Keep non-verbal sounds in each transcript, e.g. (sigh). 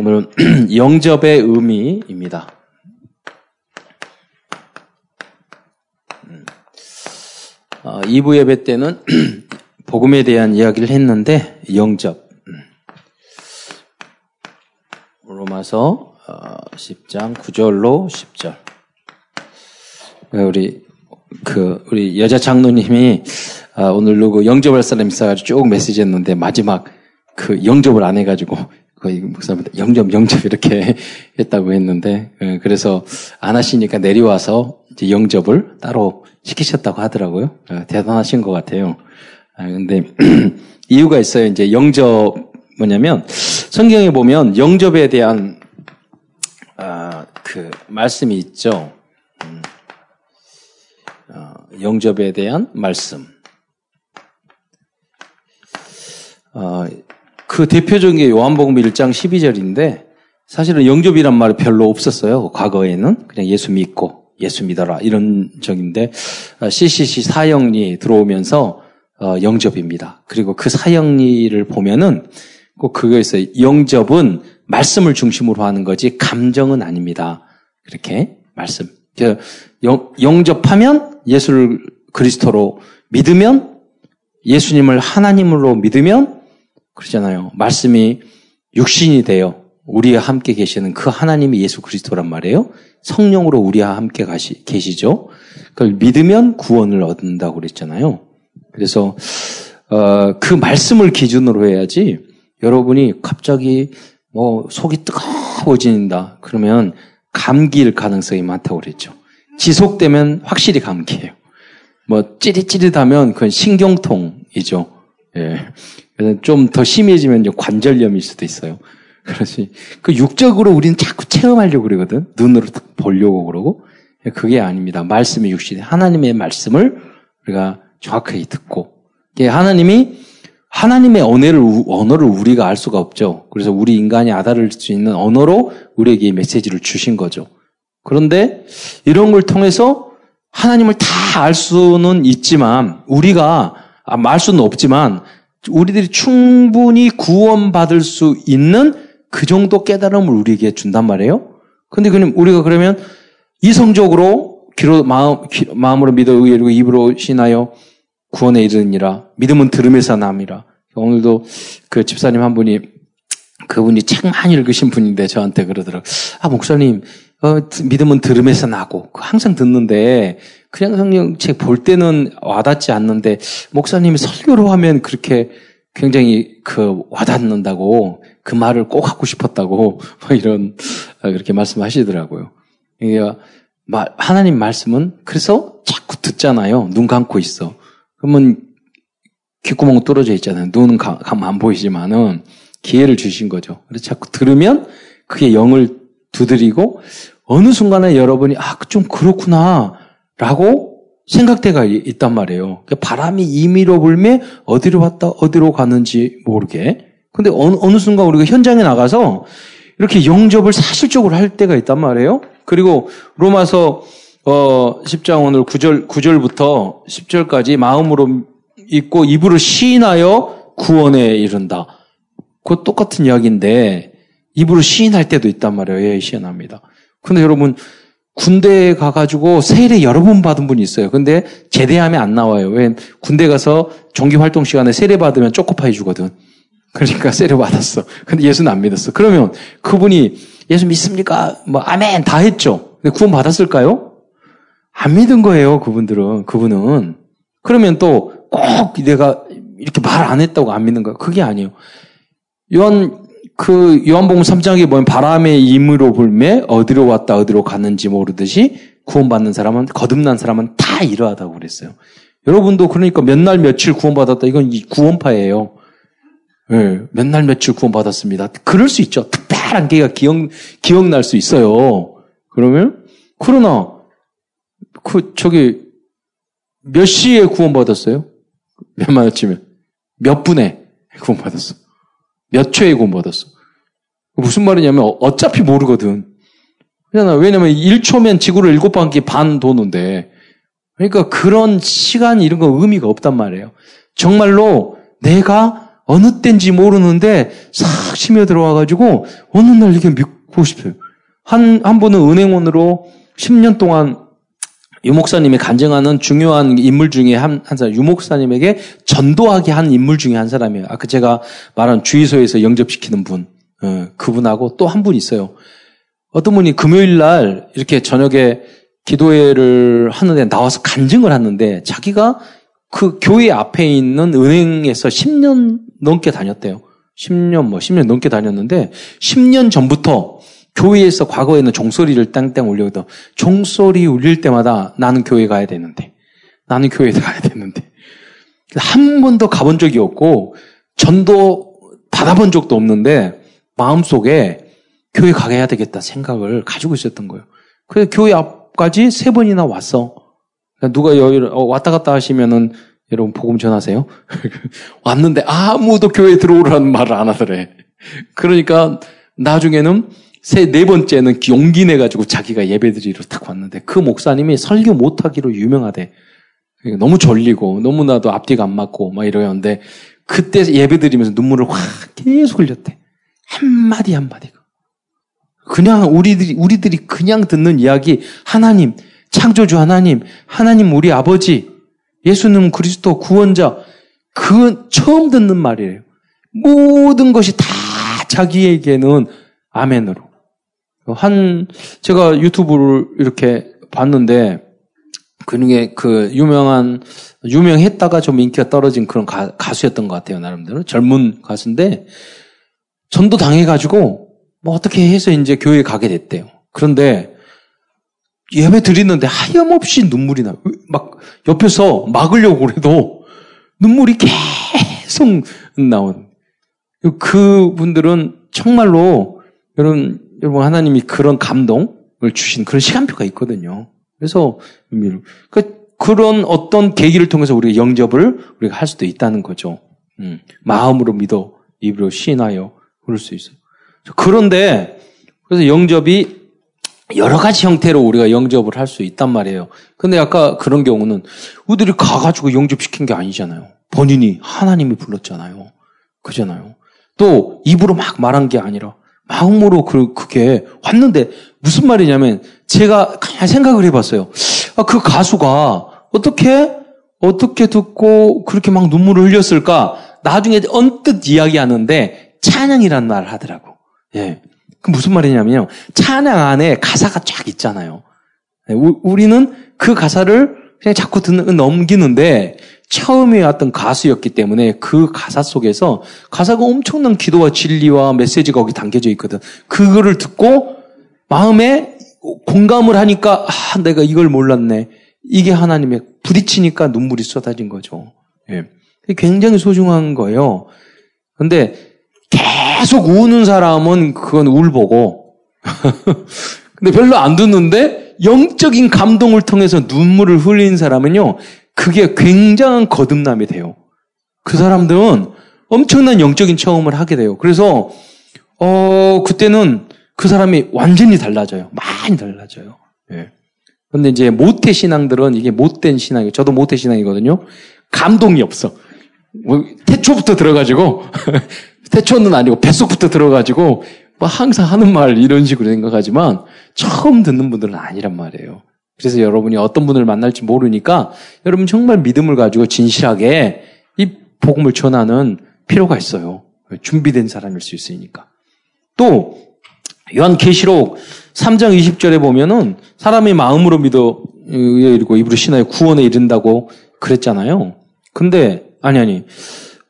오늘은 (clears throat) 영접의 의미입니다. 어, 2부 예배 때는 (clears throat) 복음에 대한 이야기를 했는데 영접 음. 로마서 10장 어, 9절로 10절 우리 그 우리 여자 장로님이 아, 오늘로 그 영접할 사람 있어가지고 쭉 메시지 했는데 마지막 그 영접을 안 해가지고 거의 목사님 영접 영접 이렇게 (laughs) 했다고 했는데 예, 그래서 안 하시니까 내려와서 이제 영접을 따로 시키셨다고 하더라고요. 예, 대단하신 것 같아요. 아, 근데 (clears throat) 이유가 있어요. 이제 영접 뭐냐면 성경에 보면 영접에 대한 아, 그 말씀이 있죠. 음, 어, 영접에 대한 말씀. 어, 그 대표적인 게 요한복음 1장 12절인데 사실은 영접이란 말이 별로 없었어요. 과거에는 그냥 예수 믿고 예수 믿어라 이런 적인데 CCC 어, 사형리 들어오면서 어, 영접입니다. 그리고 그 사형리를 보면은 꼭 그거 있어요. 영접은 말씀을 중심으로 하는 거지 감정은 아닙니다. 그렇게 말씀. 영, 영접하면 예수를 그리스도로 믿으면 예수님을 하나님으로 믿으면 그러잖아요. 말씀이 육신이 되어 우리와 함께 계시는 그 하나님이 예수 그리스도란 말이에요. 성령으로 우리와 함께 가시, 계시죠. 그걸 믿으면 구원을 얻는다고 그랬잖아요. 그래서 어, 그 말씀을 기준으로 해야지 여러분이 갑자기 뭐 속이 뜨거워진다 그러면 감기일 가능성이 많다고 그랬죠. 지속되면 확실히 감기예요. 뭐 찌릿찌릿하면 그건 신경통이죠. 예. 좀 더 심해지면 관절염일 수도 있어요. 그렇지. 그 육적으로 우리는 자꾸 체험하려고 그러거든. 눈으로 딱 보려고 그러고. 그게 아닙니다. 말씀의 육신에 하나님의 말씀을 우리가 정확하게 듣고. 하나님이 하나님의 언어를, 언어를 우리가 알 수가 없죠. 그래서 우리 인간이 알아들을 수 있는 언어로 우리에게 메시지를 주신 거죠. 그런데 이런 걸 통해서 하나님을 다 알 수는 있지만 우리가 아, 말 수는 없지만 우리들이 충분히 구원받을 수 있는 그 정도 깨달음을 우리에게 준단 말이에요. 근데 그럼 우리가 그러면 이성적으로 귀로 마음 귀, 마음으로 믿어 의로 입으로 신하여 구원에 이르느니라 믿음은 들음에서 남이라. 오늘도 그 집사님 한 분이 그분이 책 많이 읽으신 분인데 저한테 그러더라고요. 아 목사님 어, 믿음은 들음에서 나고 항상 듣는데 그냥 성경책 볼 때는 와닿지 않는데 목사님이 설교로 하면 그렇게 굉장히 그 와닿는다고 그 말을 꼭 하고 싶었다고 (laughs) 이런 어, 그렇게 말씀하시더라고요. 하나님 말씀은 그래서 자꾸 듣잖아요. 눈 감고 있어. 그러면 귓구멍 뚫어져 있잖아요. 눈은 감안 보이지만은 기회를 주신 거죠. 그래서 자꾸 들으면 그게 영을 두드리고 어느 순간에 여러분이 아 좀 그렇구나 라고 생각대가 있단 말이에요. 그러니까 바람이 임의로 불매 어디로 왔다 어디로 가는지 모르게. 근데 어느, 어느 순간 우리가 현장에 나가서 이렇게 영접을 사실적으로 할 때가 있단 말이에요. 그리고 로마서 어 10장 오늘 9절 9절부터 10절까지 마음으로 있고 입으로 시인하여 구원에 이른다. 그 똑같은 이야기인데 입으로 시인할 때도 있단 말이에요. 예, 시인합니다. 근데 여러분 군대에 가가지고 세례 여러 번 받은 분이 있어요. 근데 제대하면 안 나와요. 왜 군대 가서 정기 활동 시간에 세례 받으면 쪼코파이 주거든. 그러니까 (laughs) 세례 받았어. 근데 예수는 안 믿었어. 그러면 그분이 예수 믿습니까? 뭐 아멘 다 했죠. 근데 구원 받았을까요? 안 믿은 거예요. 그분들은 그분은. 그러면 또 꼭 내가 이렇게 말 안 했다고 안 믿는 거야. 그게 아니에요. 요한 그 요한복음 3장에 보면 바람의 임으로 불매 어디로 왔다 어디로 갔는지 모르듯이 구원받는 사람은 거듭난 사람은 다 이러하다고 그랬어요. 여러분도 그러니까 몇 날 며칠 구원받았다 이건 구원파예요. 네, 몇날 며칠 구원받았습니다. 그럴 수 있죠. 특별한 게가 기억 기억날 수 있어요. 그러면 그러나 그 저기 몇 시에 구원받았어요? 몇만 원치면 몇 분에 구원받았어? 몇 초에 구원받았어? 무슨 말이냐면 어차피 모르거든. 왜냐면 1초면 지구를 7바퀴 반 도는데 그러니까 그런 시간 이런 거 의미가 없단 말이에요. 정말로 내가 어느 때인지 모르는데 싹 치며 들어와가지고 어느 날 이렇게 믿고 싶어요. 한, 한 분은 은행원으로 10년 동안 유 목사님이 간증하는 중요한 인물 중에 한, 한 사람, 유 목사님에게 전도하게 한 인물 중에 한 사람이에요. 아까 제가 말한 주의소에서 영접시키는 분, 어, 그분하고 또 한 분 있어요. 어떤 분이 금요일 날 이렇게 저녁에 기도회를 하는데 나와서 간증을 하는데 자기가 그 교회 앞에 있는 은행에서 10년 넘게 다녔대요. 10년 뭐 10년 넘게 다녔는데 10년 전부터 교회에서 과거에는 종소리를 땅땅 울려도 종소리 울릴 때마다 나는 교회 가야 되는데 나는 교회 (laughs) 가야 되는데 한 번도 가본 적이 없고 전도 받아본 적도 없는데 마음속에 교회 가게 해야 되겠다 생각을 가지고 있었던 거예요. 그래서 교회 앞까지 세 번이나 왔어. 그러니까 누가 여기 어, 왔다 갔다 하시면은 여러분 복음 전하세요. (laughs) 왔는데 아무도 교회 들어오라는 말을 안 하더래. 그러니까 나중에는 세, 네 번째는 용기 내가지고 자기가 예배드리러 딱 왔는데 그 목사님이 설교 못하기로 유명하대. 그러니까 너무 졸리고 너무나도 앞뒤가 안 맞고 막 이러는데 그때 예배드리면서 눈물을 확 계속 흘렸대. 한마디 한마디가. 그냥 우리들이, 우리들이 그냥 듣는 이야기, 하나님, 창조주 하나님, 하나님 우리 아버지, 예수님 그리스도 구원자, 그 처음 듣는 말이에요. 모든 것이 다 자기에게는 아멘으로. 한, 제가 유튜브를 이렇게 봤는데, 그 중에 그 유명한, 유명했다가 좀 인기가 떨어진 그런 가, 가수였던 것 같아요, 나름대로. 젊은 가수인데, 전도 당해가지고, 뭐 어떻게 해서 이제 교회에 가게 됐대요. 그런데, 예배 드리는데 하염없이 눈물이 나. 막, 옆에서 막으려고 그래도, 눈물이 계속 나온. 그 분들은 정말로, 여러분, 여러분 하나님이 그런 감동을 주신 그런 시간표가 있거든요. 그래서 그 그런 어떤 계기를 통해서 우리가 영접을 우리가 할 수도 있다는 거죠. 음, 마음으로 믿어 입으로 신하여 그럴 수 있어요. 그런데 그래서 영접이 여러 가지 형태로 우리가 영접을 할 수 있단 말이에요. 근데 아까 그런 경우는 우리들이 가가지고 영접시킨 게 아니잖아요. 본인이 하나님이 불렀잖아요. 그잖아요. 또 입으로 막 말한 게 아니라 마음으로 그, 그게 왔는데 무슨 말이냐면 제가 그냥 생각을 해봤어요. 아, 그 가수가 어떻게 어떻게 듣고 그렇게 막 눈물을 흘렸을까? 나중에 언뜻 이야기하는데 찬양이란 말을 하더라고. 예. 그 무슨 말이냐면요. 찬양 안에 가사가 쫙 있잖아요. 예, 우리는 그 가사를 그냥 자꾸 듣는, 넘기는데 처음에 왔던 가수였기 때문에 그 가사 속에서 가사가 엄청난 기도와 진리와 메시지가 거기 담겨져 있거든. 그거를 듣고 마음에 공감을 하니까 아, 내가 이걸 몰랐네. 이게 하나님의 부딪히니까 눈물이 쏟아진 거죠. 예. 굉장히 소중한 거예요. 근데 계속 우는 사람은 그건 울보고 (laughs) 근데 별로 안 듣는데 영적인 감동을 통해서 눈물을 흘린 사람은요. 그게 굉장한 거듭남이 돼요. 그 사람들은 엄청난 영적인 체험을 하게 돼요. 그래서 어 그때는 그 사람이 완전히 달라져요. 많이 달라져요. 예. 근데 이제 모태 신앙들은 이게 못된 신앙이에요. 저도 모태 신앙이거든요. 감동이 없어. 뭐, 태초부터 들어가지고 (laughs) 태초는 아니고 뱃속부터 들어가지고 뭐 항상 하는 말 이런 식으로 생각하지만 처음 듣는 분들은 아니란 말이에요. 그래서 여러분이 어떤 분을 만날지 모르니까 여러분 정말 믿음을 가지고 진실하게 이 복음을 전하는 필요가 있어요. 준비된 사람일 수 있으니까. 또 요한 계시록 3장 20절에 보면은 사람이 마음으로 믿어 이르고 입으로 신하여 구원에 이른다고 그랬잖아요. 근데 아니 아니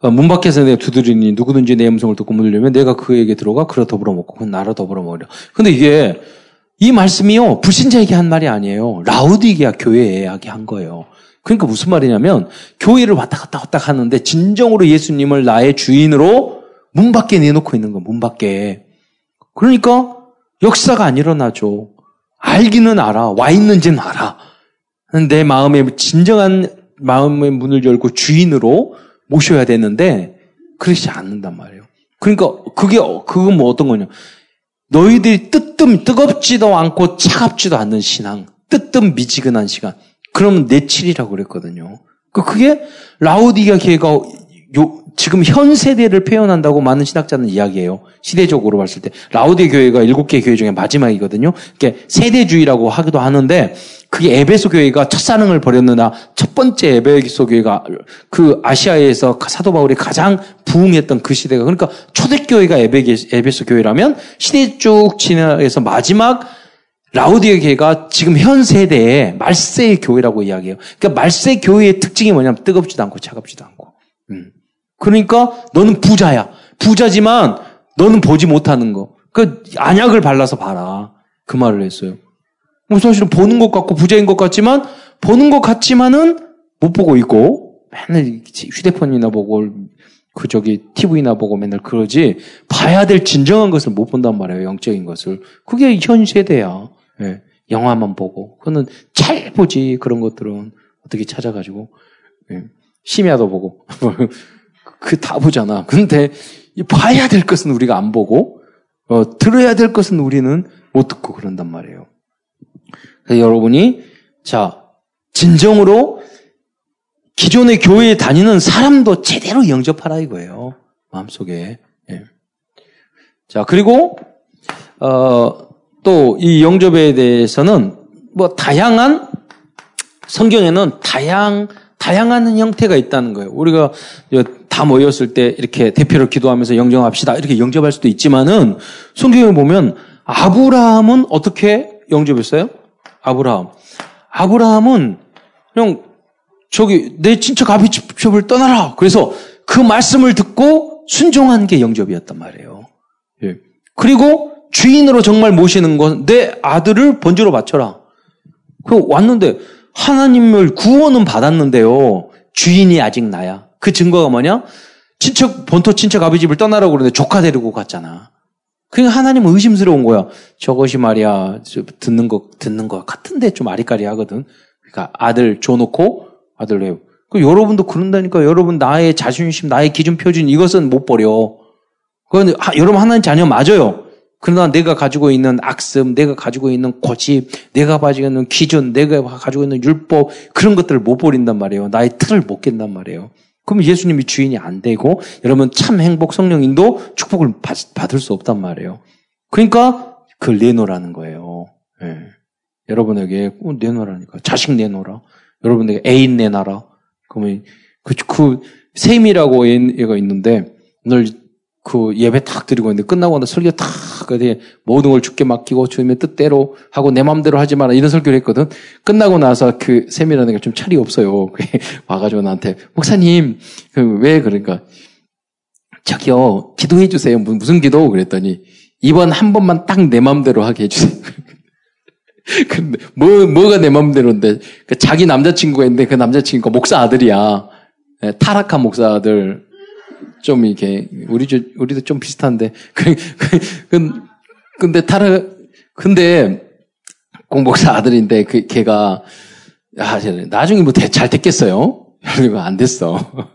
어, 문 밖에서 내가 두드리니 누구든지 내 음성을 듣고 열면 내가 그에게 들어가 그로 더불어 먹고 그 나로 더불어 먹으려. 근데 이게 이 말씀이요, 불신자에게 한 말이 아니에요. 라우디게아 교회에 한 거예요. 그러니까 무슨 말이냐면, 교회를 왔다 갔다 왔다 하는데, 진정으로 예수님을 나의 주인으로 문 밖에 내놓고 있는 거, 문 밖에. 그러니까, 역사가 안 일어나죠. 알기는 알아. 와 있는지는 알아. 내 마음에 진정한 마음의 문을 열고 주인으로 모셔야 되는데, 그렇지 않는단 말이에요. 그러니까, 그게, 그건 뭐 어떤 거냐. 너희들이 뜨뜻 뜨겁지도 않고 차갑지도 않는 신앙, 뜨뜻 미지근한 시간. 그러면 내칠이라고 그랬거든요. 그 그게 라우디가 걔가 지금 현 세대를 표현한다고 많은 신학자는 이야기해요. 시대적으로 봤을 때. 라우디 교회가 일곱 개 교회 중에 마지막이거든요. 그게 세대주의라고 하기도 하는데 그게 에베소 교회가 첫사랑을 벌였느나 첫 번째 에베소 교회가 그 아시아에서 사도 바울이 가장 부흥했던 그 시대가 그러니까 초대교회가 에베소 교회라면 시대 쭉 지나서 마지막 라우디의 교회가 지금 현 세대의 말세의 교회라고 이야기해요. 그러니까 말세 교회의 특징이 뭐냐면 뜨겁지도 않고 차갑지도 않고. 음. 그러니까 너는 부자야. 부자지만 너는 보지 못하는 거. 그 안약을 발라서 봐라. 그 말을 했어요. 뭐 사실은 보는 것 같고 부자인 것 같지만 보는 것 같지만은 못 보고 있고 맨날 휴대폰이나 보고 그 저기 TV나 보고 맨날 그러지 봐야 될 진정한 것을 못 본단 말이에요. 영적인 것을. 그게 현 세대야. 예. 영화만 보고. 그거는 잘 보지 그런 것들은 어떻게 찾아가지고 예. 심야도 보고 (laughs) 그 다 보잖아. 근데 봐야 될 것은 우리가 안 보고 어, 들어야 될 것은 우리는 못 듣고 그런단 말이에요. 그래서 여러분이 자 진정으로 기존의 교회에 다니는 사람도 제대로 영접하라 이거예요. 마음속에. 예. 자 그리고 어, 또 이 영접에 대해서는 뭐 다양한 성경에는 다양 다양한 형태가 있다는 거예요. 우리가 다 모였을 때 이렇게 대표로 기도하면서 영접합시다. 이렇게 영접할 수도 있지만은 성경에 보면 아브라함은 어떻게 영접했어요? 아브라함. 아브라함은 그냥 저기 내 친척 아비집을 떠나라. 그래서 그 말씀을 듣고 순종한 게 영접이었단 말이에요. 예. 그리고 주인으로 정말 모시는 건 내 아들을 번지로 바쳐라. 그 왔는데 하나님을 구원은 받았는데요. 주인이 아직 나야. 그 증거가 뭐냐? 친척, 본토 친척 아버지 집을 떠나라고 그러는데 조카 데리고 갔잖아. 그러니까 하나님은 의심스러운 거야. 저것이 말이야, 듣는 거, 듣는 거 같은데 좀 아리까리 하거든. 그러니까 아들 줘놓고 아들 해요. 그 여러분도 그런다니까 여러분 나의 자존심, 나의 기준 표준 이것은 못 버려. 그건 여러분 하나님 자녀 맞아요. 그러나 내가 가지고 있는 악습, 내가 가지고 있는 고집, 내가 가지고 있는 기준, 내가 가지고 있는 율법, 그런 것들을 못 버린단 말이에요. 나의 틀을 못 깬단 말이에요. 그럼 예수님이 주인이 안 되고, 여러분 참 행복 성령인도 축복을 받, 을수 없단 말이에요. 그러니까 그걸 내놓으라는 거예요. 네. 여러분에게 어, 내놓으라니까. 자식 내놓으라. 여러분에게 애인 내놔라. 그러면 그, 그, 셈이라고 애가 있는데, 오늘 그 예배 탁 드리고 있는데 끝나고 나 설교 탁 어디 모든 걸 죽게 맡기고 주님의 뜻대로 하고 내 마음대로 하지 마라 이런 설교를 했거든. 끝나고 나서 그 셈이라는 게 좀 차리 없어요. (laughs) 와가지고 나한테 목사님 그 왜 그러니까 저기요 기도해 주세요. 무슨 기도 그랬더니 이번 한 번만 딱 내 마음대로 하게 해주세요. 근데 (laughs) 뭐 뭐가 내 마음대로인데 그 자기 남자친구가 있는데 그 남자친구가 목사 아들이야. 네, 타락한 목사 아들. 좀 이게 우리 우리도 좀 비슷한데 그, 그, 그 근데 타라 근데 공복사 아들인데 그 걔가 아 나중에 뭐 잘 됐겠어요? (laughs) 그리고 안 됐어.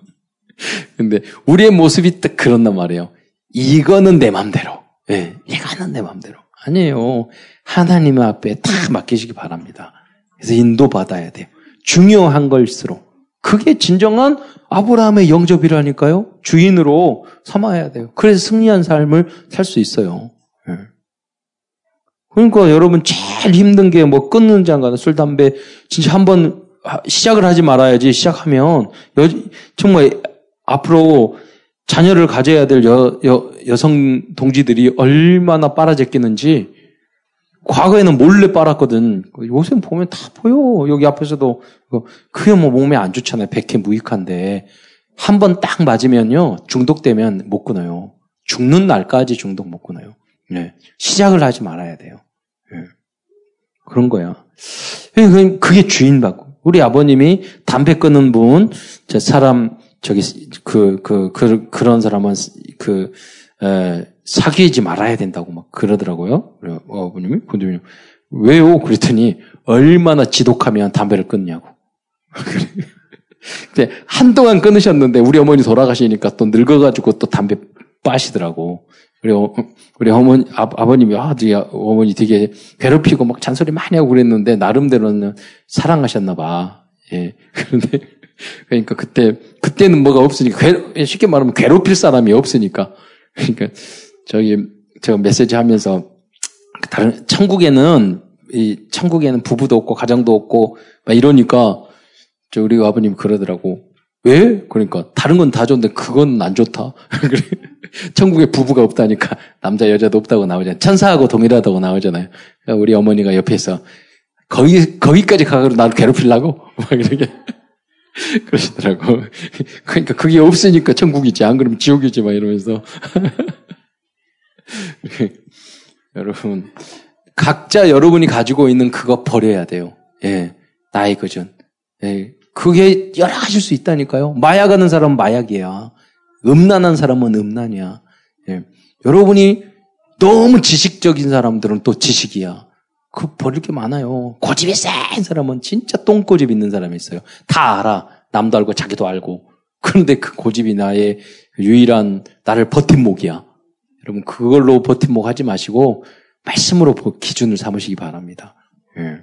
(laughs) 근데 우리의 모습이 딱 그런단 말이에요. 이거는 내 맘대로. 예, 네, 이거는 내 맘대로. 아니에요. 하나님 앞에 다 맡기시기 바랍니다. 그래서 인도받아야 돼요. 중요한 걸수록. 그게 진정한 아브라함의 영접이라니까요. 주인으로 삼아야 돼요. 그래서 승리한 삶을 살 수 있어요. 예. 그러니까 여러분 제일 힘든 게 뭐 끊는 장가는 술, 담배 진짜 한번 시작을 하지 말아야지 시작하면 여, 정말 앞으로 자녀를 가져야 될 여, 여, 여성 동지들이 얼마나 빨아제끼는지 과거에는 몰래 빨았거든. 요새 보면 다 보여. 여기 앞에서도. 그게 뭐 몸에 안 좋잖아요. 백해 무익한데. 한 번 딱 맞으면요. 중독되면 못 끊어요. 죽는 날까지 중독 못 끊어요. 네. 시작을 하지 말아야 돼요. 네. 그런 거야. 그게 주인 받고. 우리 아버님이 담배 끊는 분, 저 사람, 저기, 그, 그, 그, 그런 사람은 그, 에, 사귀지 말아야 된다고 막 그러더라고요. 어, 아버님이. 근데 왜요? 그랬더니 얼마나 지독하면 담배를 끊냐고. (laughs) 근데 한동안 끊으셨는데 우리 어머니 돌아가시니까 또 늙어가지고 또 담배 빠시더라고. 우리, 어, 우리 어머니, 아, 버님이 아, 되게, 어머니 되게 괴롭히고 막 잔소리 많이 하고 그랬는데 나름대로는 사랑하셨나 봐. 예. (laughs) 그런데, 그러니까 그때 그때는 뭐가 없으니까, 괴, 쉽게 말하면 괴롭힐 사람이 없으니까. 그러니까, 저기, 제가 메시지 하면서, 다른, 천국에는, 이, 천국에는 부부도 없고, 가정도 없고, 막 이러니까, 저 우리 아버님 그러더라고. 왜? 그러니까, 다른 건 다 좋은데, 그건 안 좋다. (laughs) 천국에 부부가 없다니까, 남자, 여자도 없다고 나오잖아요. 천사하고 동일하다고 나오잖아요. 그러니까 우리 어머니가 옆에서, 거기, 거기까지 가가지고 나를 괴롭히려고? (laughs) 막 이렇게. (laughs) 그러시더라고. 그러니까 그게 없으니까 천국이지. 안 그러면 지옥이지. 막 이러면서. (laughs) 여러분, 각자 여러분이 가지고 있는 그거 버려야 돼요. 예. 나의 거전. 예. 그게 여러 가지일 수 있다니까요. 마약하는 사람은 마약이야. 음란한 사람은 음란이야. 예. 여러분이 너무 지식적인 사람들은 또 지식이야. 그 버릴 게 많아요. 고집이 센 사람은 진짜 똥고집 있는 사람이 있어요. 다 알아. 남도 알고 자기도 알고. 그런데 그 고집이 나의 유일한 나를 버팀목이야. 여러분 그걸로 버팀목 하지 마시고 말씀으로 기준을 삼으시기 바랍니다. 예.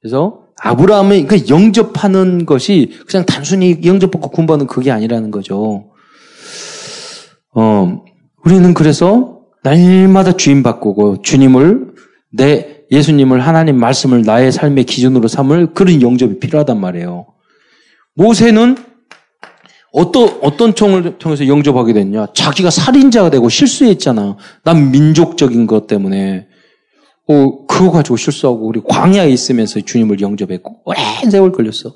그래서 아브라함의 그 영접하는 것이 그냥 단순히 영접받고 군받는 그게 아니라는 거죠. 어, 우리는 그래서 날마다 주인 바꾸고 주님을 내 예수님을 하나님 말씀을 나의 삶의 기준으로 삼을 그런 영접이 필요하단 말이에요. 모세는 어떤, 어떤 총을 통해서 영접하게 됐냐? 자기가 살인자가 되고 실수했잖아. 난 민족적인 것 때문에. 어, 그거 가지고 실수하고, 우리 광야에 있으면서 주님을 영접했고, 오랜 세월 걸렸어.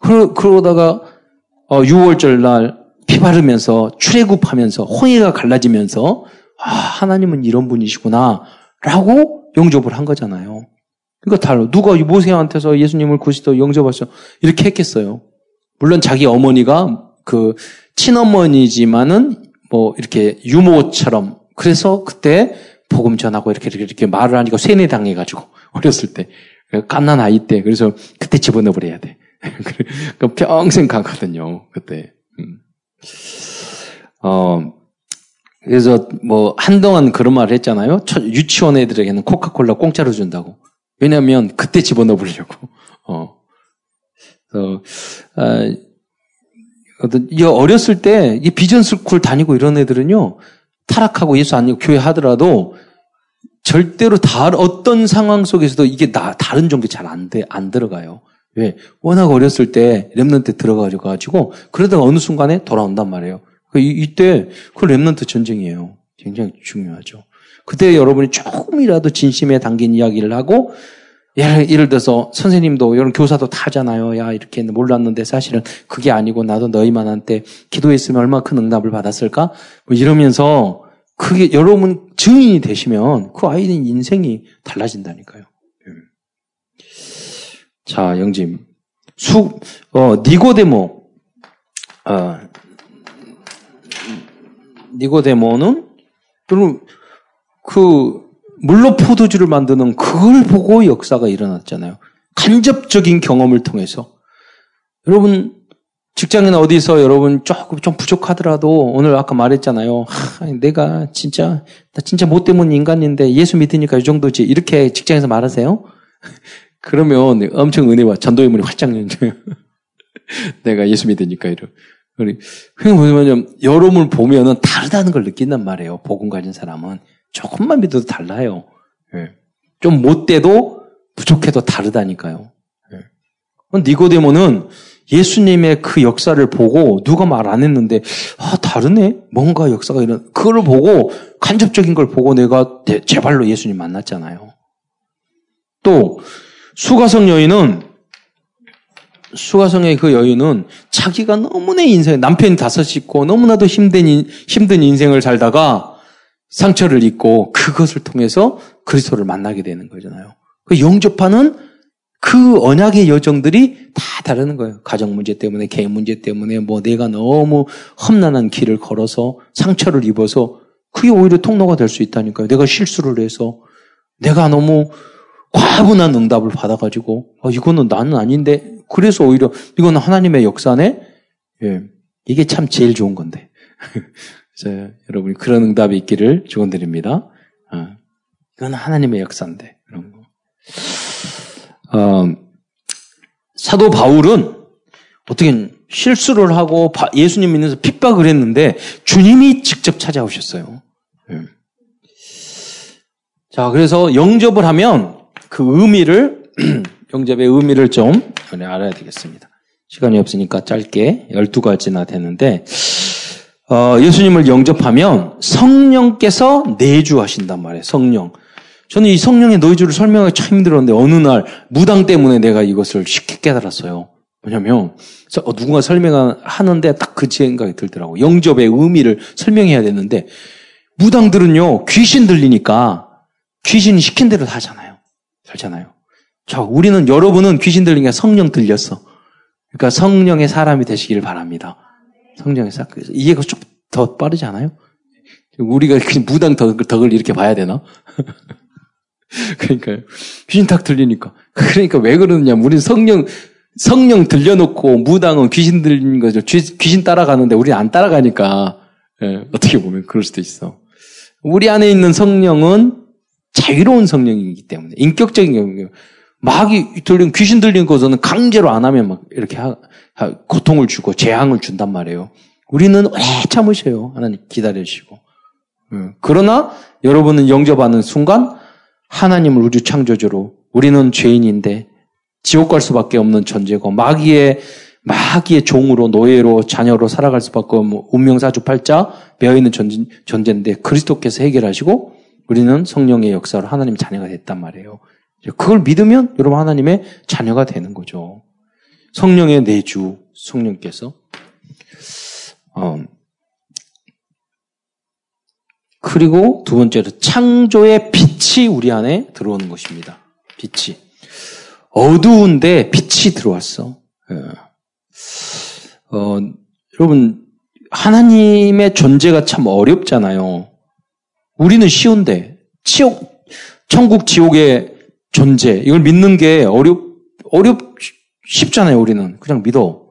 그러, 그러다가, 어, 6월절 날, 피 바르면서, 출애굽하면서, 홍해가 갈라지면서, 아, 하나님은 이런 분이시구나. 라고 영접을 한 거잖아요. 그러니까 달라. 누가 모세한테서 예수님을 그리스도 영접하셔 이렇게 했겠어요. 물론 자기 어머니가 그 친어머니지만은 뭐 이렇게 유모처럼 그래서 그때 복음 전하고 이렇게 이렇게, 이렇게 말을 하니까 세뇌 당해 가지고 (laughs) 어렸을 때 깐난 아이 때 그래서 그때 집어넣어 버려야 돼. (laughs) 그 평생 가거든요. 그때. 음. 어 그래서 뭐 한동안 그런 말을 했잖아요. 유치원 애들에게는 코카콜라 공짜로 준다고. 왜냐하면 그때 집어넣어 보려고. (laughs) 어. 그래서 아, 어떤 어렸을 때 이 vision school 다니고 이런 애들은요 타락하고 예수 안 믿고 교회 하더라도 절대로 다 어떤 상황 속에서도 이게 나, 다른 종교 잘 안 돼, 안 들어가요. 왜? 워낙 어렸을 때 remnant 들어가가지고 그러다가 어느 순간에 돌아온단 말이에요. 그 이때 그 remnant 전쟁이에요. 굉장히 중요하죠. 그때 여러분이 조금이라도 진심에 담긴 이야기를 하고 예를, 예를 들어서 선생님도 이런 교사도 다 하잖아요. 야 이렇게 몰랐는데 사실은 그게 아니고 나도 너희만한테 기도했으면 얼마나 큰 응답을 받았을까? 뭐 이러면서 그게 여러분 증인이 되시면 그 아이는 인생이 달라진다니까요. 음. 자 영짐 수 어, 니고데모 어, 니고데모는 여러분 그 물로 포도주를 만드는 그걸 보고 역사가 일어났잖아요. 간접적인 경험을 통해서 여러분 직장이나 어디서 여러분 조금 좀 부족하더라도 오늘 아까 말했잖아요. 하, 내가 진짜 나 진짜 못 때문 인간인데 예수 믿으니까 이 정도지 이렇게 직장에서 말하세요? (laughs) 그러면 엄청 은혜와 전도의 문이 활짝 열려요. (laughs) 내가 예수 믿으니까 이러. 우리 뭐냐면 여러분을 보면은 다르다는 걸 느낀단 말이에요. 복음 가진 사람은 조금만 믿어도 달라요. 예. 좀 못돼도 부족해도 다르다니까요. 예. 니고데모는 예수님의 그 역사를 보고 누가 말 안 했는데 아 다르네 뭔가 역사가 이런 그걸 보고 간접적인 걸 보고 내가 제 발로 예수님 만났잖아요. 또 수가성 여인은 수가성의 그 여인은 자기가 너무나 인생, 남편이 다섯 있고 너무나도 힘든, 힘든 인생을 살다가 상처를 입고 그것을 통해서 그리스도를 만나게 되는 거잖아요. 그 영접하는 그 언약의 여정들이 다 다르는 거예요. 가정 문제 때문에, 개인 문제 때문에, 뭐 내가 너무 험난한 길을 걸어서 상처를 입어서 그게 오히려 통로가 될 수 있다니까요. 내가 실수를 해서 내가 너무 과분한 응답을 받아가지고, 어, 이거는 나는 아닌데, 그래서 오히려 이건 하나님의 역사네? 예. 이게 참 제일 좋은 건데. (laughs) 그래서 여러분이 그런 응답이 있기를 축원드립니다. 어. 이건 하나님의 역사인데 그런 거. 어, 사도 바울은 어떻게 실수를 하고 예수님 믿는서 핍박을 했는데 주님이 직접 찾아오셨어요. 예. 자, 그래서 영접을 하면 그 의미를 (clears throat) 영접의 의미를 좀 알아야 되겠습니다. 시간이 없으니까 짧게 12가지나 되는데 어, 예수님을 영접하면 성령께서 내주하신단 말이에요. 성령. 저는 이 성령의 내주를 설명하기 참 힘들었는데 어느 날 무당 때문에 내가 이것을 쉽게 깨달았어요. 뭐냐면 어, 누군가 설명하는데 딱 그 생각이 들더라고. 영접의 의미를 설명해야 되는데 무당들은요 귀신 들리니까 귀신이 시킨 대로 하잖아요. 살잖아요. 자, 우리는 여러분은 귀신 들리니까 성령 들렸어. 그러니까 성령의 사람이 되시기를 바랍니다. 성령의 사 이해가 좀 더 빠르지 않아요? 우리가 무당 덕을, 덕을 이렇게 봐야 되나? (laughs) 그러니까요. 귀신 탁 들리니까. 그러니까 왜 그러느냐. 우리 성령, 성령 들려놓고 무당은 귀신 들리는 거죠. 귀신 따라가는데 우리 안 따라가니까. 예, 어떻게 보면 그럴 수도 있어. 우리 안에 있는 성령은 자유로운 성령이기 때문에 인격적인 경우 막이 들린 귀신 들린 것은 강제로 안 하면 막 이렇게 하, 하, 고통을 주고 재앙을 준단 말이에요. 우리는 오래 참으셔요. 하나님 기다리시고. 예, 그러나 여러분은 영접하는 순간 하나님을 우주 창조주로 우리는 죄인인데 지옥 갈 수밖에 없는 존재고 마귀의 마귀의 종으로 노예로 자녀로 살아갈 수밖에 없는 운명사주팔자 매어 있는 존재, 존재인데 그리스도께서 해결하시고 우리는 성령의 역사로 하나님 자녀가 됐단 말이에요. 그걸 믿으면 여러분 하나님의 자녀가 되는 거죠. 성령의 내주 성령께서 어, 그리고 두 번째로 창조의 빛이 우리 안에 들어오는 것입니다. 빛이 어두운데 빛이 들어왔어. 예. 어, 여러분 하나님의 존재가 참 어렵잖아요. 우리는 쉬운데 지옥, 천국 지옥의 존재 이걸 믿는 게 어렵 어렵 쉽잖아요. 우리는 그냥 믿어.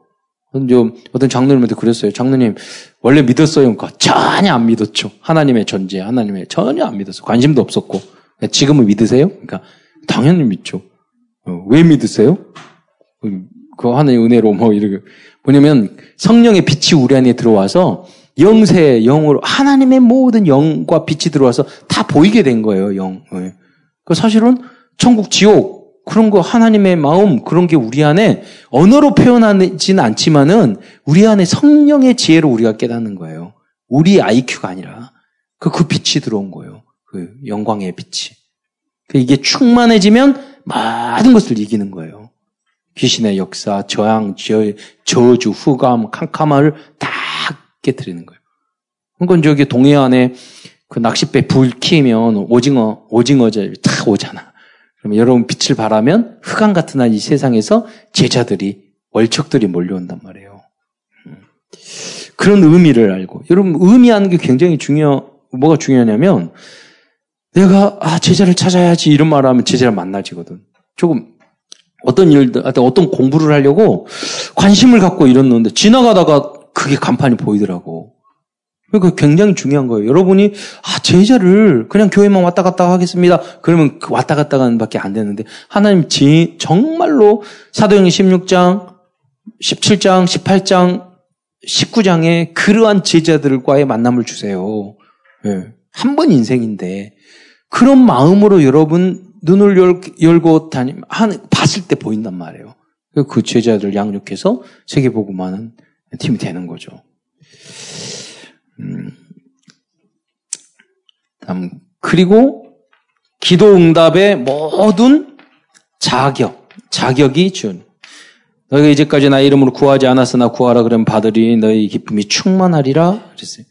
어떤 장로님한테 그랬어요. 장로님 원래 믿었어요. 그러니까 전혀 안 믿었죠. 하나님의 존재, 하나님의 전혀 안 믿었어. 관심도 없었고 지금은 믿으세요? 그러니까 당연히 믿죠. 어, 왜 믿으세요? 그 하나님의 은혜로 뭐 이렇게 뭐냐면 성령의 빛이 우리 안에 들어와서 영세, 영으로 하나님의 모든 영과 빛이 들어와서 다 보이게 된 거예요. 영. 네. 그 사실은 천국, 지옥 그런 거 하나님의 마음 그런 게 우리 안에 언어로 표현하지는 않지만은 우리 안에 성령의 지혜로 우리가 깨닫는 거예요. 우리 IQ가 아니라 그, 그 빛이 들어온 거예요. 그 영광의 빛이. 그 이게 충만해지면 모든 것을 이기는 거예요. 귀신의 역사, 저항, 저, 저주, 후감, 캄캄함을 다 깨뜨리는 거예요. 그건 저기 동해안에 그 낚싯배 불 키면 오징어, 오징어들 다 오잖아. 그러면 여러분 빛을 바라면 흑암 같은 한 이 세상에서 제자들이, 월척들이 몰려온단 말이에요. 음. 그런 의미를 알고. 여러분, 의미하는 게 굉장히 중요, 뭐가 중요하냐면, 내가, 아, 제자를 찾아야지 이런 말을 하면 제자를 만나지거든. 조금, 어떤 일들, 어떤 공부를 하려고 관심을 갖고 이랬는데, 지나가다가 그게 간판이 보이더라고. 그러니까 굉장히 중요한 거예요. 여러분이 아 제자를 그냥 교회만 왔다 갔다 하겠습니다. 그러면 그 왔다 갔다 가는 밖에 안 되는데 하나님 지, 정말로 사도행전 16장, 17장, 18장, 19장에 그러한 제자들과의 만남을 주세요. 네. 한번 인생인데 그런 마음으로 여러분 눈을 열, 열고 다니 한 봤을 때 보인단 말이에요. 그 제자들 양육해서 세계보고만은 팀이 되는 거죠. 음, 그리고 기도 응답의 모든 자격, 자격이 준. 너희가 이제까지 나 이름으로 구하지 않았으나 구하라 그러면 받으리 너희 기쁨이 충만하리라 그랬어요.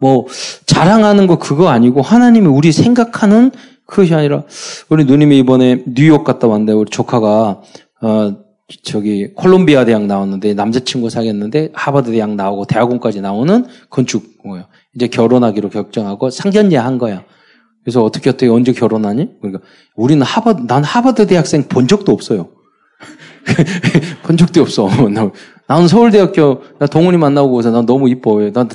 뭐 자랑하는 거 그거 아니고 하나님이 우리 생각하는 그것이 아니라 우리 누님이 이번에 뉴욕 갔다 왔는데 우리 조카가 어 저기 콜롬비아 대학 나왔는데 남자친구 사귀었는데 하버드 대학 나오고 대학원까지 나오는 건축 뭐예요. 이제 결혼하기로 결정하고 상견례 한 거야. 그래서 어떻게 어떻게 언제 결혼하니? 그러니까 우리는 하버드 난 하버드 대학생 본 적도 없어요. (laughs) 본 적도 없어. 나는 서울대학교 나 동훈이 만나고 그래서 난 너무 이뻐요. 난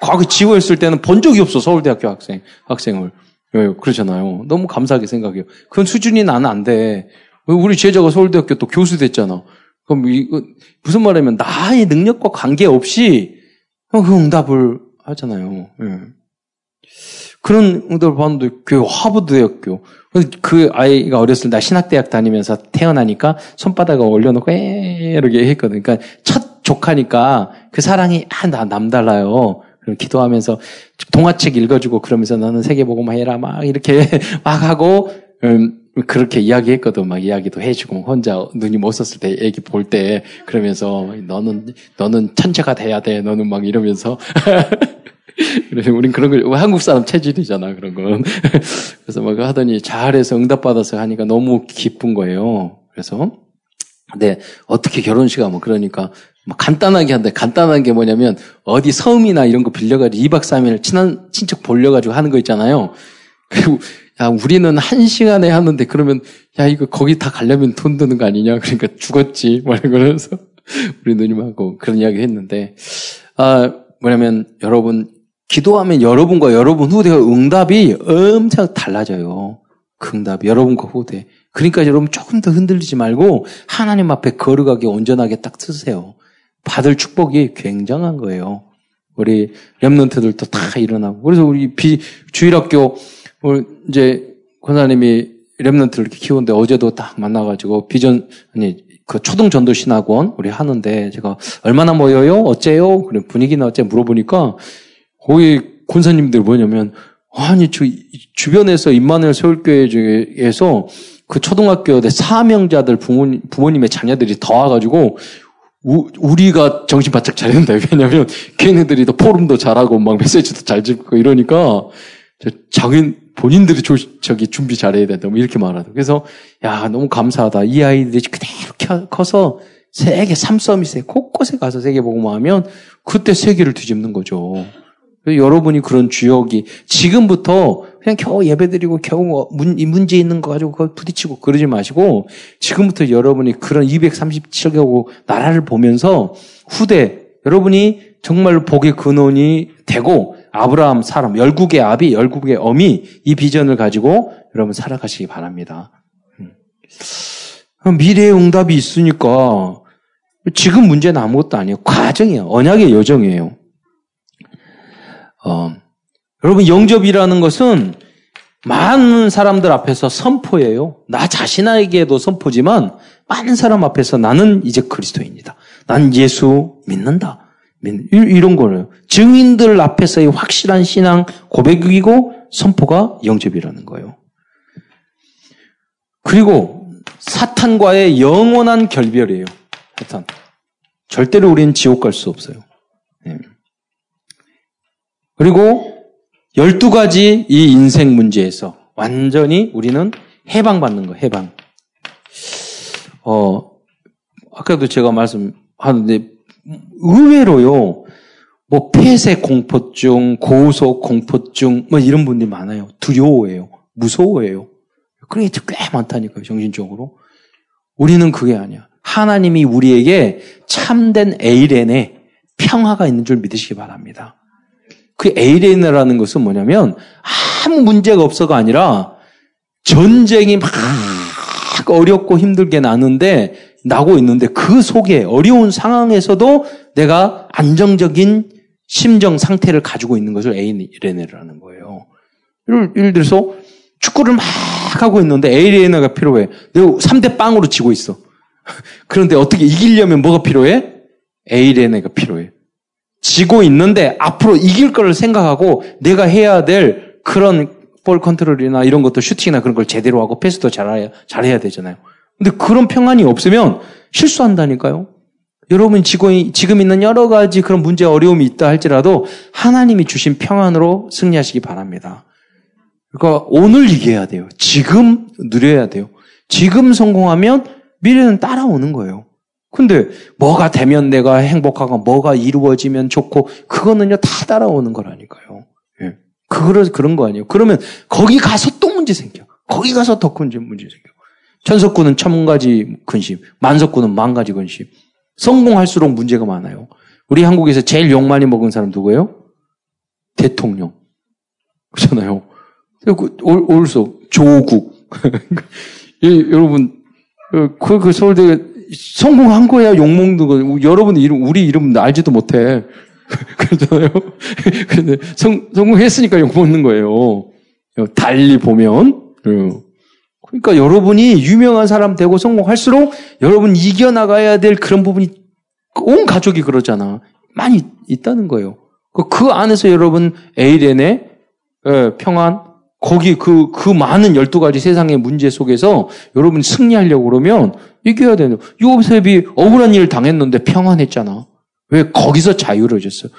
과거 지구였을 때는 본 적이 없어 서울대학교 학생 학생을. 예, 그렇잖아요. 너무 감사하게 생각해요. 그런 수준이 나는 안 돼. 우리 제자가 서울대학교 또 교수 됐잖아. 그럼 이거 무슨 말이냐면 나의 능력과 관계없이 그 응답을 하잖아요. 예. 그런 응답을 받는데 교회 하버드 대학교 그 아이가 어렸을 때 신학대학 다니면서 태어나니까 손바닥을 올려놓고 에 이렇게 했거든. 그러니까 첫 조카니까 그 사랑이 아, 나 남달라요. 그럼 기도하면서 동화책 읽어주고 그러면서 너는 세계보고만 해라 막 이렇게 (laughs) 막 하고 음, 그렇게 이야기했거든. 막 이야기도 해주고 혼자 눈이 못 썼을 때 애기 볼 때 그러면서 너는 너는 천재가 돼야 돼. 너는 막 이러면서 (laughs) 그래서 우린 그런 걸 한국 사람 체질이잖아 그런 건. (laughs) 그래서 막 하더니 잘해서 응답받아서 하니까 너무 기쁜 거예요. 그래서 네 어떻게 결혼식 하면 그러니까 뭐 간단하게 한데 간단한 게 뭐냐면 어디 섬이나 이런 거 빌려가지고 2박 3일 친한 친척 볼려가지고 하는 거 있잖아요. 그리고 야, 우리는 한 시간에 하는데 그러면, 야, 이거 거기 다 가려면 돈 드는 거 아니냐? 그러니까 죽었지. (laughs) 뭐 이러면서 우리 누님하고 그런 이야기 했는데, 아, 뭐냐면 여러분, 기도하면 여러분과 여러분 후대가 응답이 엄청 달라져요. 그 응답이 여러분과 후대. 그러니까 여러분 조금 더 흔들리지 말고 하나님 앞에 거룩하게 온전하게 딱 쓰세요. 받을 축복이 굉장한 거예요. 우리 랩런트들도 다 일어나고. 그래서 우리 비, 주일학교 오늘 이제 권사님이 랩런트를 이렇게 키우는데 어제도 딱 만나가지고 비전 아니 그 초등 전도 신학원 우리 하는데 제가 얼마나 모여요? 어째요? 그래 분위기나 어째 물어보니까 거기 권사님들 뭐냐면 아니 저 주변에서 임마누엘 서울교회 중에서 그 초등학교 때 사명자들 부모님, 부모님의 자녀들이 더 와가지고 우, 우리가 정신 바짝 된다. (laughs) 왜냐면 걔네들이 더 포럼도 잘하고 막 메시지도 잘 듣고 이러니까 자기 본인들이 조, 저기 준비 잘해야 된다. 뭐 이렇게 말하다. 그래서 야 너무 감사하다. 이 아이들이 그대로 커서 세계 삼서밋에 곳곳에 가서 세계 보고만 하면 그때 세계를 뒤집는 거죠. 여러분이 그런 주역이 지금부터 그냥 겨우 예배드리고 겨우 문, 문제 있는 거 가지고 그걸 부딪히고 그러지 마시고 지금부터 여러분이 그런 237개국 나라를 보면서 후대 여러분이 정말 복의 근원이 되고 아브라함 사람, 열국의 아비, 열국의 어미 이 비전을 가지고 여러분 살아가시기 바랍니다. 음. 미래의 응답이 있으니까 지금 문제는 아무것도 아니에요. 과정이에요. 언약의 여정이에요. 어, 여러분 영접이라는 것은 많은 사람들 앞에서 선포예요. 나 자신에게도 선포지만 많은 사람 앞에서 나는 이제 그리스도입니다. 난 예수 믿는다. 이런 거예요. 증인들 앞에서의 확실한 신앙 고백이고 선포가 영접이라는 거예요. 그리고 사탄과의 영원한 결별이에요. 사탄. 절대로 우리는 지옥 갈 수 없어요. 네. 그리고 12가지 이 인생 문제에서 완전히 우리는 해방받는 거, 해방. 어, 아까도 제가 말씀하는데 의외로요, 뭐 폐쇄 공포증, 고속 공포증, 뭐 이런 분들이 많아요. 두려워해요. 무서워해요. 그런 게 꽤 많다니까요, 정신적으로. 우리는 그게 아니야. 하나님이 우리에게 참된 에이렌에 평화가 있는 줄 믿으시기 바랍니다. 그 에이렌이라는 것은 뭐냐면 아무 문제가 없어가 아니라 전쟁이 막 어렵고 힘들게 나는데 나고 있는데 그 속에 어려운 상황에서도 내가 안정적인 심정 상태를 가지고 있는 것을 에이레네라는 거예요. 예를, 예를 들어서 축구를 막 하고 있는데 에이레네가 필요해. 내가 3대 빵으로 지고 있어. (laughs) 그런데 어떻게 이기려면 뭐가 필요해? 에이레네가 필요해. 지고 있는데 앞으로 이길 거를 생각하고 내가 해야 될 그런 볼 컨트롤이나 이런 것도 슈팅이나 그런 걸 제대로 하고 패스도 잘해야, 잘해야 되잖아요. 근데 그런 평안이 없으면 실수한다니까요. 여러분 지금, 지금 있는 여러 가지 그런 문제 어려움이 있다 할지라도 하나님이 주신 평안으로 승리하시기 바랍니다. 그러니까 오늘 이겨야 돼요. 지금 누려야 돼요. 지금 성공하면 미래는 따라오는 거예요. 근데 뭐가 되면 내가 행복하고 뭐가 이루어지면 좋고 그거는요 다 따라오는 거라니까요. 예. 그거를 그런 거 아니에요. 그러면 거기 가서 또 문제 생겨. 거기 가서 더 큰 문제 생겨. 천석구는 천 가지 근심, 만석구는 만 가지 근심. 성공할수록 문제가 많아요. 우리 한국에서 제일 욕 많이 먹은 사람 누구예요? 대통령. 그렇잖아요. 올소 조국. (laughs) 예, 여러분 그, 그 서울대 성공한 거야, 욕 먹는 거. 여러분 이름, 우리 이름 알지도 못해. (laughs) 그렇잖아요. 근데 (laughs) 성, 성공했으니까 욕 먹는 거예요. 달리 보면. 그러니까 여러분이 유명한 사람 되고 성공할수록 여러분 이겨나가야 될 그런 부분이 온 가족이 그러잖아. 많이 있다는 거예요. 그, 그 안에서 여러분 에이렌의 예, 평안, 거기 그, 그 많은 12가지 세상의 문제 속에서 여러분이 승리하려고 그러면 이겨야 되는. 요셉이 억울한 일을 당했는데 평안했잖아. 왜 거기서 자유를 줬어요?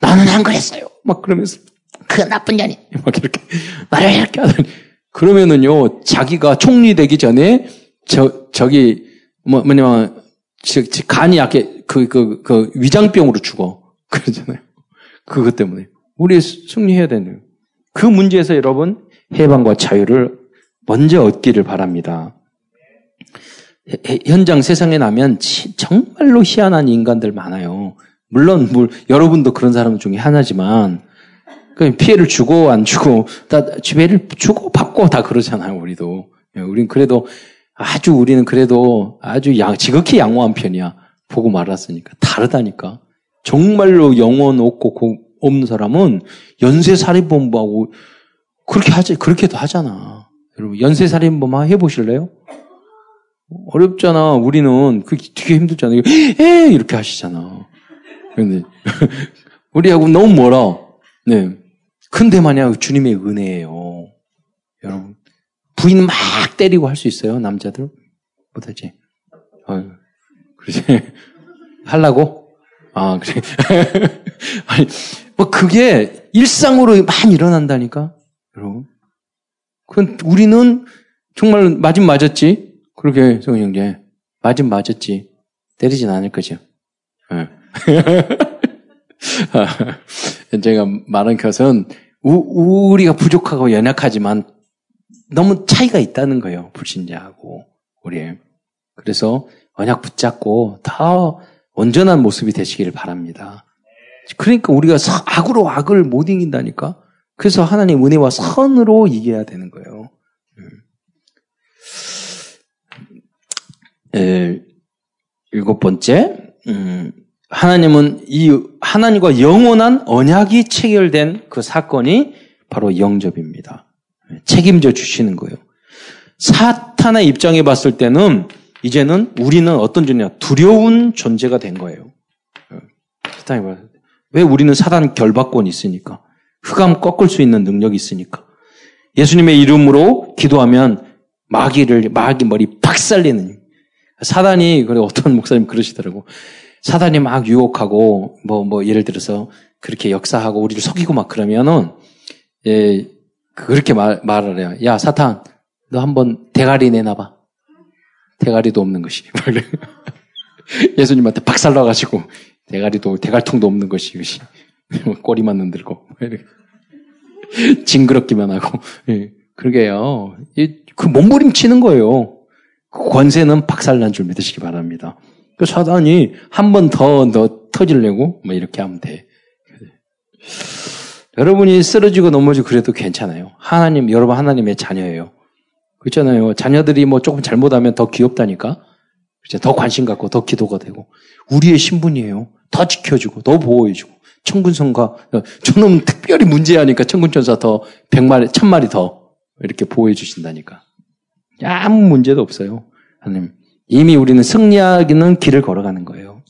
나는 안 그랬어요. 막 그러면서 그 나쁜 년이 막 이렇게 (laughs) 나를 이렇게 하더니 그러면은요 자기가 총리 되기 전에 저 저기 뭐 뭐냐면 간이 약해 그그 그, 그 위장병으로 죽어 (laughs) 그러잖아요. 그것 때문에 우리 승리해야 되는 그 문제에서 여러분 해방과 자유를 먼저 얻기를 바랍니다. 현장 세상에 나면 정말로 희한한 인간들 많아요. 물론 물, 여러분도 그런 사람 중에 하나지만 피해를 주고 안 주고 다 피해를 주고 받고 다 그러잖아요. 우리도 예, 우린 그래도 아주 우리는 그래도 아주 양, 지극히 양호한 편이야. 보고 말았으니까 다르다니까. 정말로 영혼 없고 없는 사람은 연쇄살인범하고 그렇게 하지, 그렇게도 하잖아. 여러분, 연쇄살인범 해보실래요? 어렵잖아. 우리는 그게 되게 힘들잖아. 에 이렇게 하시잖아. 근데 (laughs) 우리하고 너무 멀어. 네. 근데 만약 주님의 은혜예요. 여러분, 부인 막 때리고 할 수 있어요, 남자들? 못하지? 어, 그러지? (laughs) 하려고? 아, 그래. (laughs) 아니, 뭐 그게 일상으로 많이 일어난다니까? 여러분. 그건 우리는 정말 맞은 맞았지. 그렇게 성형 형제 맞은 맞았지. 때리진 않을 거죠. 네. (laughs) 제가 말한 것은 우, 리가 부족하고 연약하지만 너무 차이가 있다는 거예요. 불신자하고 우리. 그래서 언약 붙잡고 더 온전한 모습이 되시기를 바랍니다. 그러니까 우리가 악으로 악을 못 이긴다니까. 그래서 하나님 은혜와 선으로 이겨야 되는 거예요. 에, 일곱 번째, 음, 하나님은 이 하나님과 영원한 언약이 체결된 그 사건이 바로 영접입니다. 책임져 주시는 거예요. 사탄의 입장에 봤을 때는 이제는 우리는 어떤 존재냐 두려운 존재가 된 거예요. 사탄이 봤을 때. 왜 우리는 사단 결박권이 있으니까. 흑암 꺾을 수 있는 능력이 있으니까. 예수님의 이름으로 기도하면 마귀를, 마귀 머리 박살내는. 사단이, 그래, 어떤 목사님 그러시더라고. 사단이 막 유혹하고, 뭐, 뭐, 예를 들어서 그렇게 역사하고 우리를 속이고 막 그러면은, 예, 그렇게 말, 말을 해요. 야, 사탄, 너 한번 대가리 내놔봐. 대가리도 없는 것이. (laughs) 예수님한테 박살 나가지고, 대가리도, 대갈통도 없는 것이, 것이. (laughs) 꼬리만 흔들고. (laughs) 징그럽기만 하고. 예, 그러게요. 그 몸부림치는 거예요. 그 권세는 박살난 줄 믿으시기 바랍니다. 그 사단이 한 번 더, 더 터질려고, 뭐 이렇게 하면 돼. 여러분이 쓰러지고 넘어지고 그래도 괜찮아요. 하나님, 여러분 하나님의 자녀예요. 그렇잖아요. 자녀들이 뭐 조금 잘못하면 더 귀엽다니까. 그렇죠? 더 관심 갖고 더 기도가 되고. 우리의 신분이에요. 더 지켜주고, 더 보호해주고. 천군성과 저놈 특별히 문제하니까 천군천사 더 백마리 천마리 더 이렇게 보호해 주신다니까 아무 문제도 없어요 하나님 이미 우리는 승리하기는 길을 걸어가는 거예요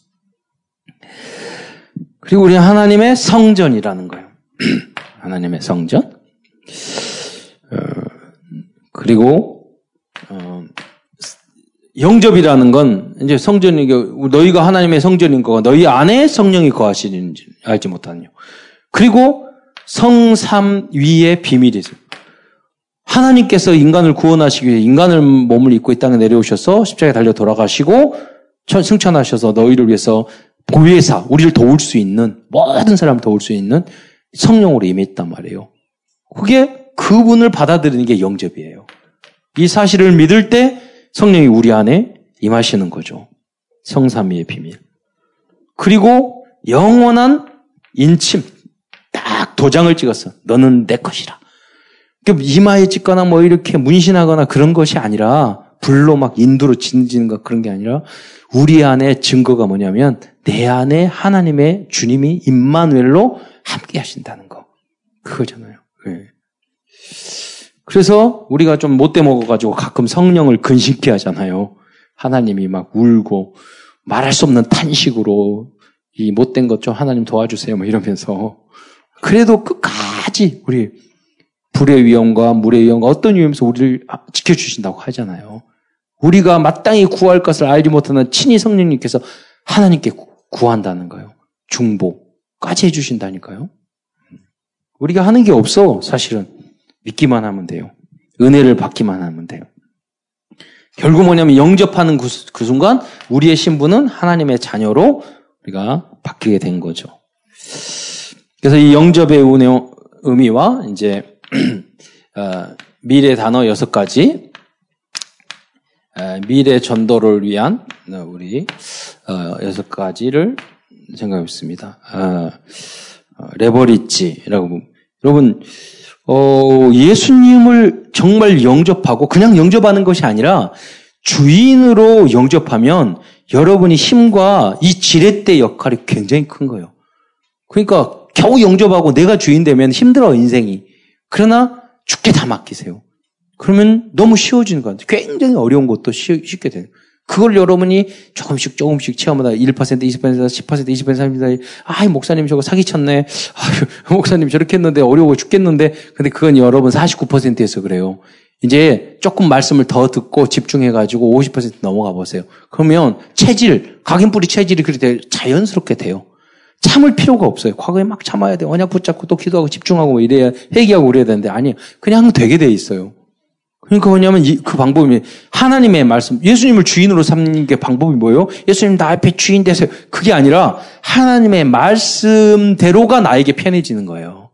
그리고 우리 하나님의 성전이라는 거예요 (clears throat) 하나님의 성전 어, 그리고 어, 영접이라는 건 이제 성전이 너희가 하나님의 성전인 거가 너희 안에 성령이 거하시는지 알지 못하느냐. 그리고 성삼 위의 비밀이 있어요. 하나님께서 인간을 구원하시기 위해 인간을 몸을 입고 이 땅에 내려오셔서 십자가에 달려 돌아가시고 승천하셔서 너희를 위해서 보혜사, 우리를 도울 수 있는 모든 사람을 도울 수 있는 성령으로 임했단 말이에요. 그게 그분을 받아들이는 게 영접이에요. 이 사실을 믿을 때 성령이 우리 안에 임하시는 거죠. 성삼위의 비밀. 그리고 영원한 인침. 딱 도장을 찍었어. 너는 내 것이라. 이마에 찍거나 뭐 이렇게 문신하거나 그런 것이 아니라 불로 막 인두로 지는 것 그런 게 아니라 우리 안에 증거가 뭐냐면 내 안에 하나님의 주님이 임마누엘로 함께 하신다는 거. 그거잖아요. 네. 그래서 우리가 좀 못돼 먹어가지고 가끔 성령을 근심케 하잖아요. 하나님이 막 울고 말할 수 없는 탄식으로 이 못된 것 좀 하나님 도와주세요. 뭐 이러면서 그래도 끝까지 우리 불의 위험과 물의 위험과 어떤 위험에서 우리를 지켜주신다고 하잖아요. 우리가 마땅히 구할 것을 알지 못하는 친히 성령님께서 하나님께 구한다는 거예요. 중보까지 해주신다니까요. 우리가 하는 게 없어, 사실은. 믿기만 하면 돼요. 은혜를 받기만 하면 돼요. 결국 뭐냐면 영접하는 그, 그 순간 우리의 신분은 하나님의 자녀로 우리가 바뀌게 된 거죠. 그래서 이 영접의 의미와 이제 어, (clears throat) 미래 단어 여섯 가지 미래 전도를 위한 우리 어, 여섯 가지를 생각했습니다. 어, 레버리지라고 여러분 어, 예수님을 정말 영접하고 그냥 영접하는 것이 아니라 주인으로 영접하면 여러분이 힘과 이 지렛대 역할이 굉장히 큰 거예요. 그러니까 겨우 영접하고 내가 주인 되면 힘들어 인생이. 그러나 죽게 다 맡기세요. 그러면 너무 쉬워지는 것 같아요. 굉장히 어려운 것도 쉽게 돼요. 그걸 여러분이 조금씩 조금씩 체험하다 1%, 20%, 10%, 20%, 30%, 아, 목사님 저거 사기쳤네. 아, (laughs) 목사님 저렇게 했는데 어려워 죽겠는데. 근데 그건 여러분 49%에서 그래요. 이제 조금 말씀을 더 듣고 집중해가지고 50% 넘어가 보세요. 그러면 체질, 각인뿌리 체질이 그렇게 자연스럽게 돼요. 참을 필요가 없어요. 과거에 막 참아야 돼. 언약 붙잡고 또 기도하고 집중하고 뭐 이래야, 회개하고 그래야 되는데, 아니, 그냥 되게 돼 있어요. 그러니까 뭐냐면 이, 그 방법이 하나님의 말씀, 예수님을 주인으로 삼는 게 방법이 뭐예요? 예수님 나 앞에 주인 되세요. 그게 아니라 하나님의 말씀대로가 나에게 편해지는 거예요.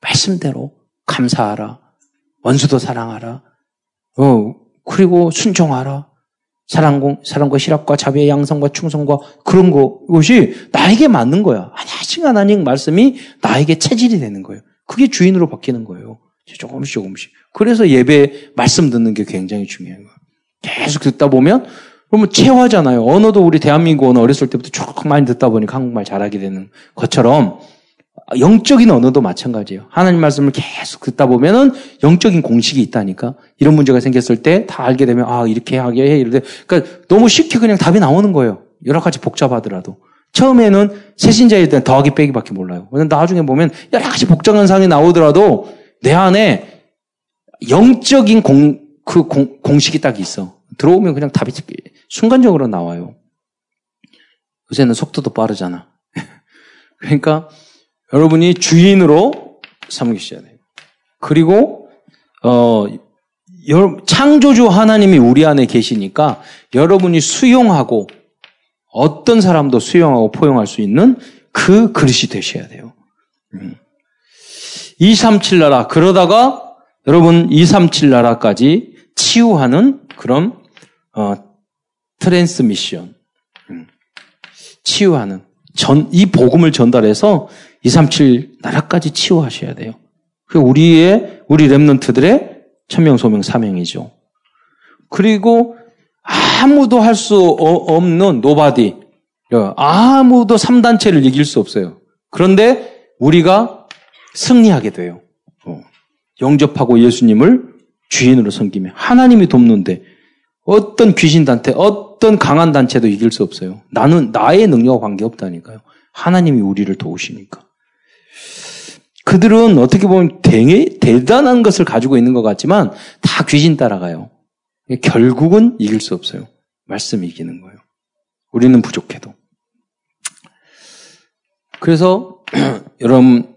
말씀대로 감사하라. 원수도 사랑하라. 어, 그리고 순종하라. 사랑공, 사랑과 실합과 자비의 양성과 충성과 그런 것이 나에게 맞는 거야. 하나씩 하나님 말씀이 나에게 체질이 되는 거예요. 그게 주인으로 바뀌는 거예요. 조금씩 조금씩. 그래서 예배 말씀 듣는 게 굉장히 중요한 거예요. 계속 듣다 보면 그러면 체화잖아요. 언어도 우리 대한민국 언어 어렸을 때부터 쭉 많이 듣다 보니까 한국말 잘하게 되는 것처럼 영적인 언어도 마찬가지예요. 하나님 말씀을 계속 듣다 보면은 영적인 공식이 있다니까. 이런 문제가 생겼을 때 다 알게 되면 아 이렇게 하게 해 이럴 때 그러니까 너무 쉽게 그냥 답이 나오는 거예요. 여러 가지 복잡하더라도. 처음에는 새신자일 때는 더하기 빼기밖에 몰라요. 나중에 보면 여러 가지 복잡한 상이 나오더라도 내 안에 영적인 공, 그 공, 공식이 딱 있어. 들어오면 그냥 답이 순간적으로 나와요. 요새는 속도도 빠르잖아. (laughs) 그러니까 여러분이 주인으로 삼기셔야 돼요. 그리고 어 창조주 하나님이 우리 안에 계시니까 여러분이 수용하고 어떤 사람도 수용하고 포용할 수 있는 그 그릇이 되셔야 돼요. 237 음. 나라 그러다가 여러분 237 나라까지 치유하는 그런 어, 트랜스미션 음. 치유하는 전, 이 복음을 전달해서 237 나라까지 치유하셔야 돼요. 그 우리의, 우리 remnant들의 천명, 소명, 사명이죠. 그리고 아무도 할 수 없는 nobody. 아무도 3단체를 이길 수 없어요. 그런데 우리가 승리하게 돼요. 어. 영접하고 예수님을 주인으로 섬기면 하나님이 돕는데 어떤 귀신단체, 어떤 강한 단체도 이길 수 없어요. 나는 나의 능력과 관계없다니까요. 하나님이 우리를 도우시니까. 그들은 어떻게 보면 되게 대단한 것을 가지고 있는 것 같지만 다 귀신 따라가요. 결국은 이길 수 없어요. 말씀이 이기는 거예요. 우리는 부족해도. 그래서 (clears throat) 여러분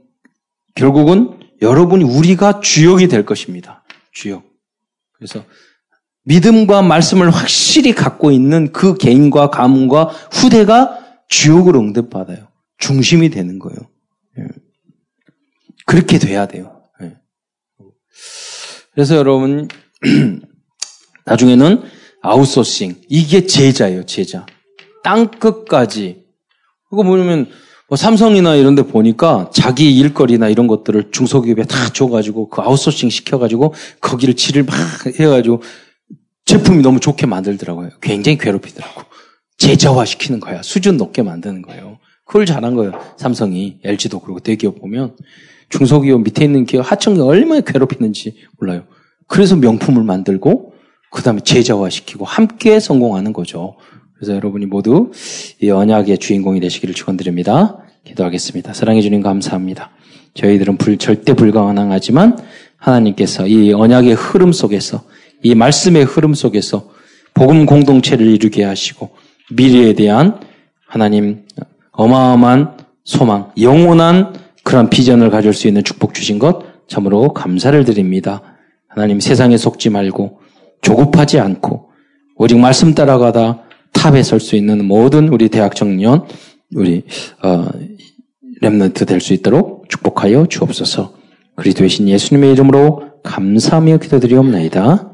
결국은 여러분이 우리가 주역이 될 것입니다. 주역. 그래서 믿음과 말씀을 확실히 갖고 있는 그 개인과 가문과 후대가 주역으로 응답받아요. 중심이 되는 거예요. 예. 그렇게 돼야 돼요. 예. 그래서 여러분 (clears throat) 나중에는 아웃소싱 이게 제자예요. 제자. 땅 끝까지. 그거 뭐냐면 뭐 삼성이나 이런 데 보니까 자기 일거리나 이런 것들을 중소기업에 다 줘가지고 그 아웃소싱 시켜가지고 거기를 질을 막 해가지고 제품이 너무 좋게 만들더라고요. 굉장히 괴롭히더라고. 제자화 시키는 거야. 수준 높게 만드는 거예요. 그걸 잘한 거예요. 삼성이, LG도 그렇고 대기업 보면 중소기업 밑에 있는 기업 하청이 얼마나 괴롭히는지 몰라요. 그래서 명품을 만들고 그 다음에 제자화 시키고 함께 성공하는 거죠. 그래서 여러분이 모두 이 언약의 주인공이 되시기를 축원드립니다. 기도하겠습니다. 사랑해 주님 감사합니다. 저희들은 불, 절대 불가능하지만 하나님께서 이 언약의 흐름 속에서 이 말씀의 흐름 속에서 복음 공동체를 이루게 하시고 미래에 대한 하나님 어마어마한 소망, 영원한 그런 비전을 가질 수 있는 축복 주신 것 참으로 감사를 드립니다. 하나님 세상에 속지 말고 조급하지 않고 오직 말씀 따라가다 탑에 설 수 있는 모든 우리 대학 청년, 우리 어, 렘넌트 될 수 있도록 축복하여 주옵소서. 그리스도의 신 예수님의 이름으로 감사하며 기도드리옵나이다.